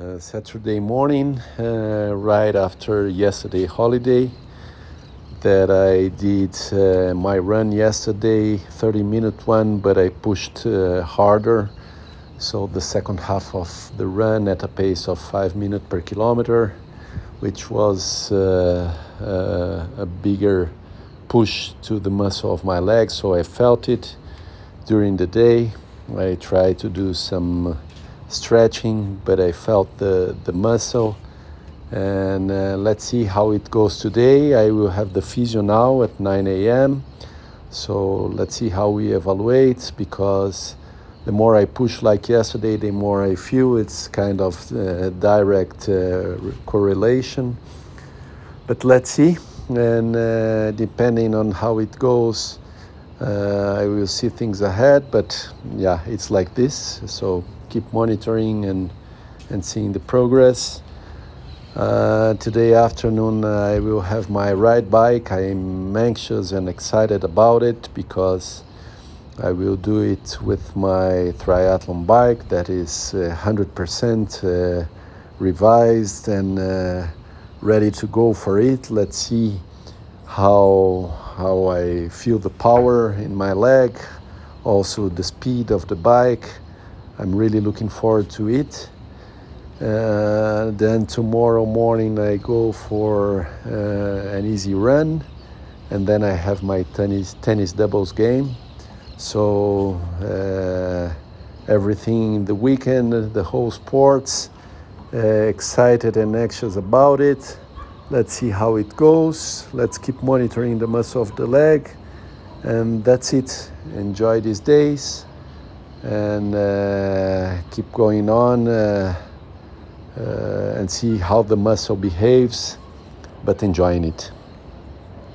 uh, Saturday morning, uh, right after yesterday holiday. That I did uh, my run yesterday, 30 minute one, but I pushed uh, harder. So the second half of the run at a pace of five minutes per kilometer, which was uh, a bigger push to the muscle of my legs. So I felt it during the day. I tried to do some stretching, but I felt the, the muscle. And uh, let's see how it goes today. I will have the physio now at 9 a.m. So let's see how we evaluate because the more I push like yesterday, the more I feel it's kind of uh, direct uh, correlation. But let's see. And uh, depending on how it goes, uh, I will see things ahead. But yeah, it's like this. So keep monitoring and, and seeing the progress. Uh, today afternoon I will have my ride bike. I am anxious and excited about it because I will do it with my triathlon bike that is uh, 100% uh, revised and uh, ready to go for it. Let's see how how I feel the power in my leg, also the speed of the bike I'm really looking forward to it. Uh, then tomorrow morning I go for uh, an easy run, and then I have my tennis tennis doubles game. So uh, everything in the weekend, the whole sports, uh, excited and anxious about it. Let's see how it goes. Let's keep monitoring the muscle of the leg, and that's it. Enjoy these days and uh, keep going on uh, uh, and see how the muscle behaves, but enjoying it.